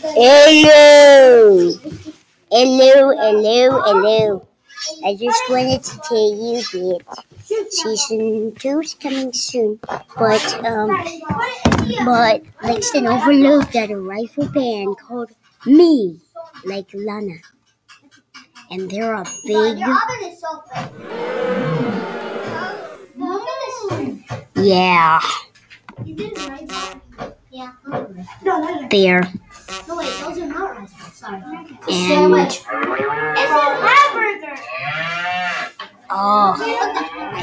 Hello. Hello, hello, hello. I just wanted to tell you that season two is coming soon. But um but Langston Overload got a rifle band called Me, like Lana. And they're a big Yeah. You And It's a hamburger. oh